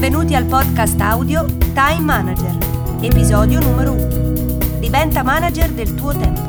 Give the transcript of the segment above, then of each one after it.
Benvenuti al podcast audio Time Manager, episodio numero 1. Diventa manager del tuo tempo.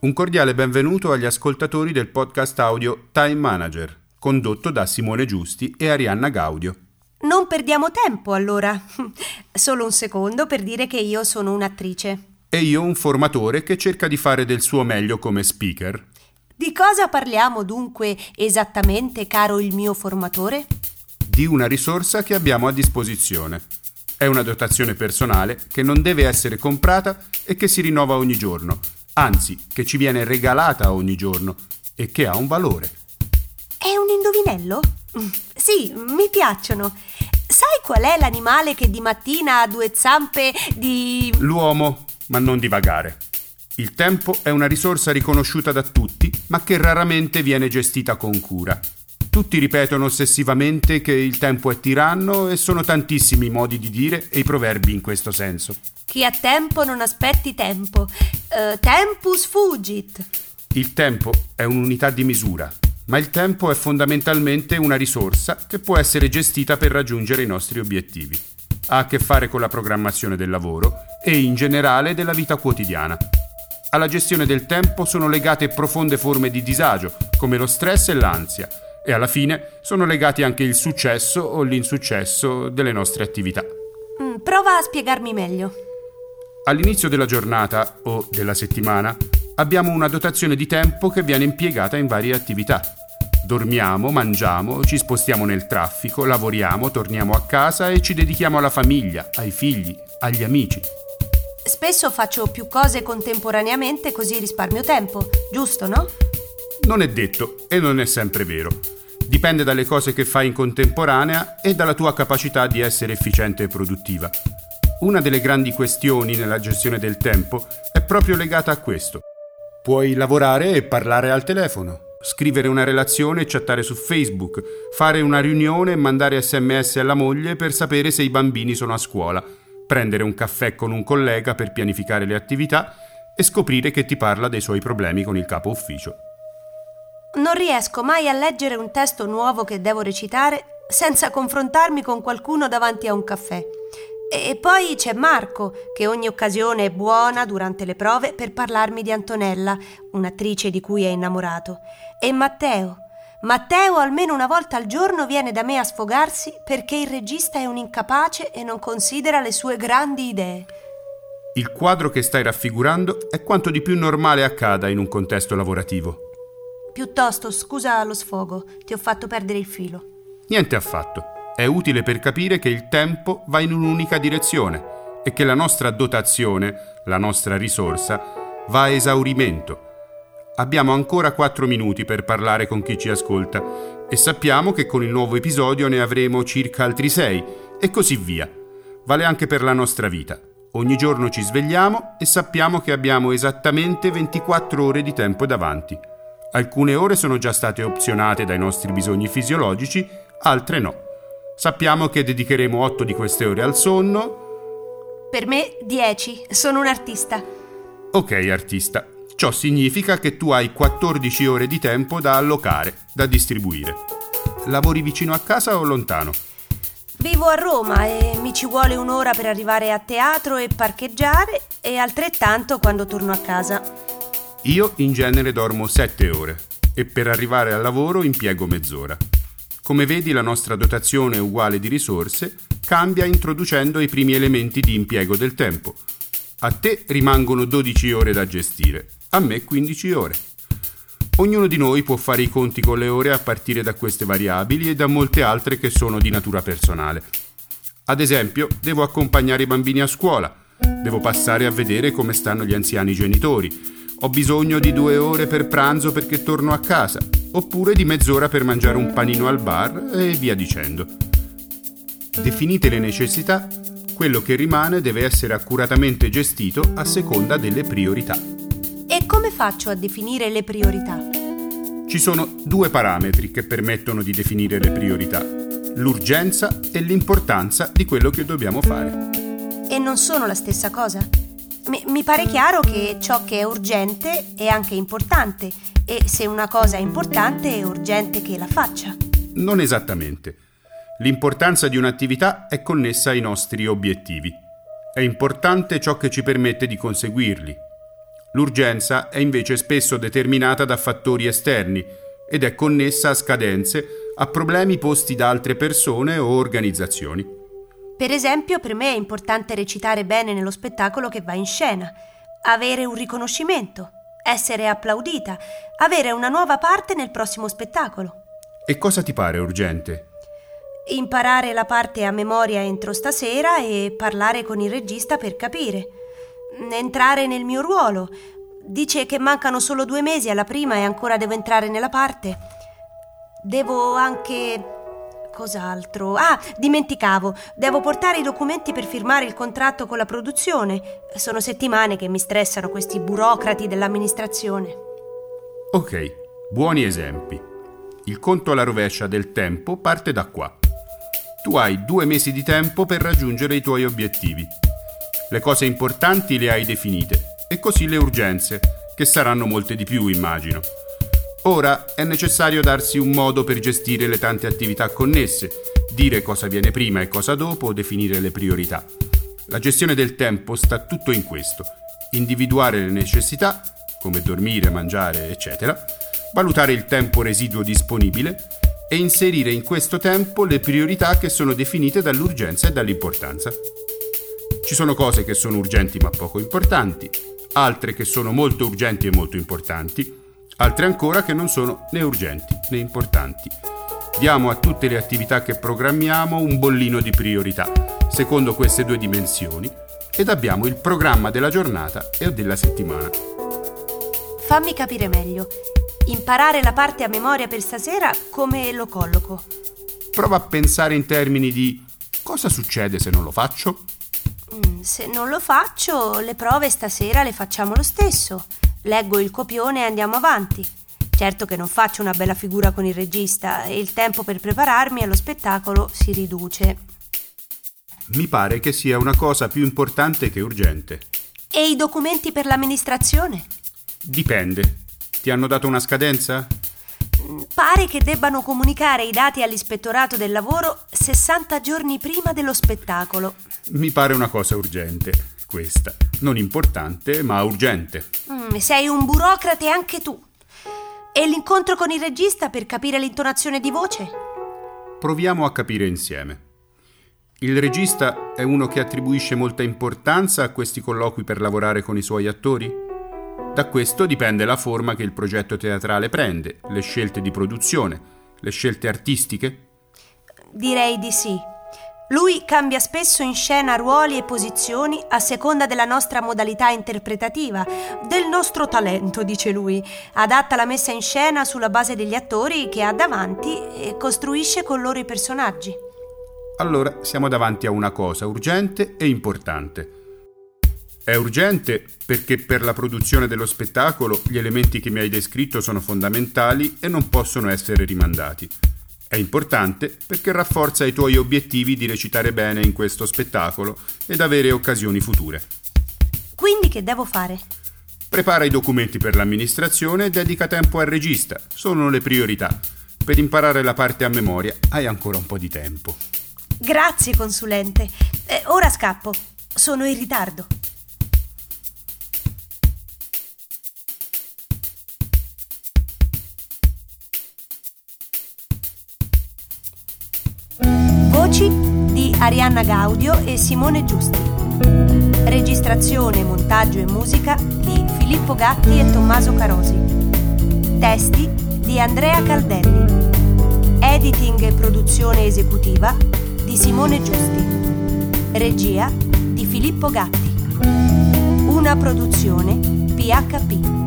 Un cordiale benvenuto agli ascoltatori del podcast audio Time Manager, condotto da Simone Giusti e Arianna Gaudio. Non perdiamo tempo allora. Solo un secondo per dire che io sono un'attrice. E io un formatore che cerca di fare del suo meglio come speaker. Di cosa parliamo dunque esattamente, caro il mio formatore? Di una risorsa che abbiamo a disposizione. È una dotazione personale che non deve essere comprata e che si rinnova ogni giorno, anzi che ci viene regalata ogni giorno e che ha un valore. È un indovinello? Sì, mi piacciono. Sai qual è l'animale che di mattina ha due zampe di... L'uomo, ma non divagare. Il tempo è una risorsa riconosciuta da tutti, ma che raramente viene gestita con cura. Tutti ripetono ossessivamente che il tempo è tiranno e sono tantissimi i modi di dire e i proverbi in questo senso. Chi ha tempo non aspetti tempo. Uh, tempus fugit. Il tempo è un'unità di misura, ma il tempo è fondamentalmente una risorsa che può essere gestita per raggiungere i nostri obiettivi. Ha a che fare con la programmazione del lavoro e in generale della vita quotidiana. Alla gestione del tempo sono legate profonde forme di disagio, come lo stress e l'ansia, e alla fine sono legati anche il successo o l'insuccesso delle nostre attività. Mm, prova a spiegarmi meglio. All'inizio della giornata o della settimana abbiamo una dotazione di tempo che viene impiegata in varie attività. Dormiamo, mangiamo, ci spostiamo nel traffico, lavoriamo, torniamo a casa e ci dedichiamo alla famiglia, ai figli, agli amici. Spesso faccio più cose contemporaneamente così risparmio tempo, giusto, no? Non è detto e non è sempre vero. Dipende dalle cose che fai in contemporanea e dalla tua capacità di essere efficiente e produttiva. Una delle grandi questioni nella gestione del tempo è proprio legata a questo. Puoi lavorare e parlare al telefono, scrivere una relazione e chattare su Facebook, fare una riunione e mandare sms alla moglie per sapere se i bambini sono a scuola, prendere un caffè con un collega per pianificare le attività e scoprire che ti parla dei suoi problemi con il capo ufficio. Non riesco mai a leggere un testo nuovo che devo recitare senza confrontarmi con qualcuno davanti a un caffè. E poi c'è Marco, che ogni occasione è buona durante le prove per parlarmi di Antonella, un'attrice di cui è innamorato. E Matteo. Matteo almeno una volta al giorno viene da me a sfogarsi perché il regista è un incapace e non considera le sue grandi idee. Il quadro che stai raffigurando è quanto di più normale accada in un contesto lavorativo. Piuttosto, scusa lo sfogo, ti ho fatto perdere il filo. Niente affatto. È utile per capire che il tempo va in un'unica direzione e che la nostra dotazione, la nostra risorsa, va a esaurimento. Abbiamo ancora 4 minuti per parlare con chi ci ascolta e sappiamo che con il nuovo episodio ne avremo circa altri 6 e così via. Vale anche per la nostra vita. Ogni giorno ci svegliamo e sappiamo che abbiamo esattamente 24 ore di tempo davanti. Alcune ore sono già state opzionate dai nostri bisogni fisiologici, altre no. Sappiamo che dedicheremo 8 di queste ore al sonno. Per me 10, sono un artista. Ok, artista. Ciò significa che tu hai 14 ore di tempo da allocare, da distribuire. Lavori vicino a casa o lontano? Vivo a Roma e mi ci vuole un'ora per arrivare a teatro e parcheggiare e altrettanto quando torno a casa. Io in genere dormo 7 ore e per arrivare al lavoro impiego mezz'ora. Come vedi la nostra dotazione uguale di risorse cambia introducendo i primi elementi di impiego del tempo. A te rimangono 12 ore da gestire, a me 15 ore. Ognuno di noi può fare i conti con le ore a partire da queste variabili e da molte altre che sono di natura personale. Ad esempio, devo accompagnare i bambini a scuola, devo passare a vedere come stanno gli anziani genitori, ho bisogno di due ore per pranzo perché torno a casa, oppure di mezz'ora per mangiare un panino al bar e via dicendo. Definite le necessità, quello che rimane deve essere accuratamente gestito a seconda delle priorità. E come faccio a definire le priorità? Ci sono due parametri che permettono di definire le priorità, l'urgenza e l'importanza di quello che dobbiamo fare. E non sono la stessa cosa? Mi, mi pare chiaro che ciò che è urgente è anche importante e se una cosa è importante è urgente che la faccia. Non esattamente. L'importanza di un'attività è connessa ai nostri obiettivi. È importante ciò che ci permette di conseguirli. L'urgenza è invece spesso determinata da fattori esterni ed è connessa a scadenze, a problemi posti da altre persone o organizzazioni. Per esempio, per me è importante recitare bene nello spettacolo che va in scena, avere un riconoscimento, essere applaudita, avere una nuova parte nel prossimo spettacolo. E cosa ti pare urgente? Imparare la parte a memoria entro stasera e parlare con il regista per capire. Entrare nel mio ruolo. Dice che mancano solo due mesi alla prima e ancora devo entrare nella parte. Devo anche Cos'altro? Ah, dimenticavo. Devo portare i documenti per firmare il contratto con la produzione. Sono settimane che mi stressano questi burocrati dell'amministrazione. Ok, buoni esempi. Il conto alla rovescia del tempo parte da qua. Tu hai due mesi di tempo per raggiungere i tuoi obiettivi. Le cose importanti le hai definite e così le urgenze, che saranno molte di più, immagino. Ora è necessario darsi un modo per gestire le tante attività connesse, dire cosa viene prima e cosa dopo, definire le priorità. La gestione del tempo sta tutto in questo. Individuare le necessità, come dormire, mangiare, eccetera, valutare il tempo residuo disponibile e inserire in questo tempo le priorità che sono definite dall'urgenza e dall'importanza. Ci sono cose che sono urgenti ma poco importanti, altre che sono molto urgenti e molto importanti, altre ancora che non sono né urgenti né importanti. Diamo a tutte le attività che programmiamo un bollino di priorità, secondo queste due dimensioni, ed abbiamo il programma della giornata e della settimana. Fammi capire meglio. Imparare la parte a memoria per stasera come lo colloco? Prova a pensare in termini di cosa succede se non lo faccio? Mm, se non lo faccio, le prove stasera le facciamo lo stesso. Leggo il copione e andiamo avanti. Certo che non faccio una bella figura con il regista e il tempo per prepararmi allo spettacolo si riduce. Mi pare che sia una cosa più importante che urgente. E i documenti per l'amministrazione? Dipende. Ti hanno dato una scadenza? Mm, pare che debbano comunicare i dati all'ispettorato del lavoro 60 giorni prima dello spettacolo. Mi pare una cosa urgente questa. Non importante, ma urgente. Mm, sei un burocrate anche tu. E l'incontro con il regista per capire l'intonazione di voce? Proviamo a capire insieme. Il regista è uno che attribuisce molta importanza a questi colloqui per lavorare con i suoi attori? Da questo dipende la forma che il progetto teatrale prende, le scelte di produzione, le scelte artistiche? Direi di sì. Lui cambia spesso in scena ruoli e posizioni a seconda della nostra modalità interpretativa, del nostro talento, dice lui. Adatta la messa in scena sulla base degli attori che ha davanti e costruisce con loro i personaggi. Allora siamo davanti a una cosa urgente e importante. È urgente perché per la produzione dello spettacolo gli elementi che mi hai descritto sono fondamentali e non possono essere rimandati. È importante perché rafforza i tuoi obiettivi di recitare bene in questo spettacolo ed avere occasioni future. Quindi che devo fare? Prepara i documenti per l'amministrazione e dedica tempo al regista. Sono le priorità. Per imparare la parte a memoria hai ancora un po' di tempo. Grazie, consulente. Eh, ora scappo. Sono in ritardo. Arianna Gaudio e Simone Giusti. Registrazione, montaggio e musica di Filippo Gatti e Tommaso Carosi. Testi di Andrea Caldelli. Editing e produzione esecutiva di Simone Giusti. Regia di Filippo Gatti. Una produzione PHP.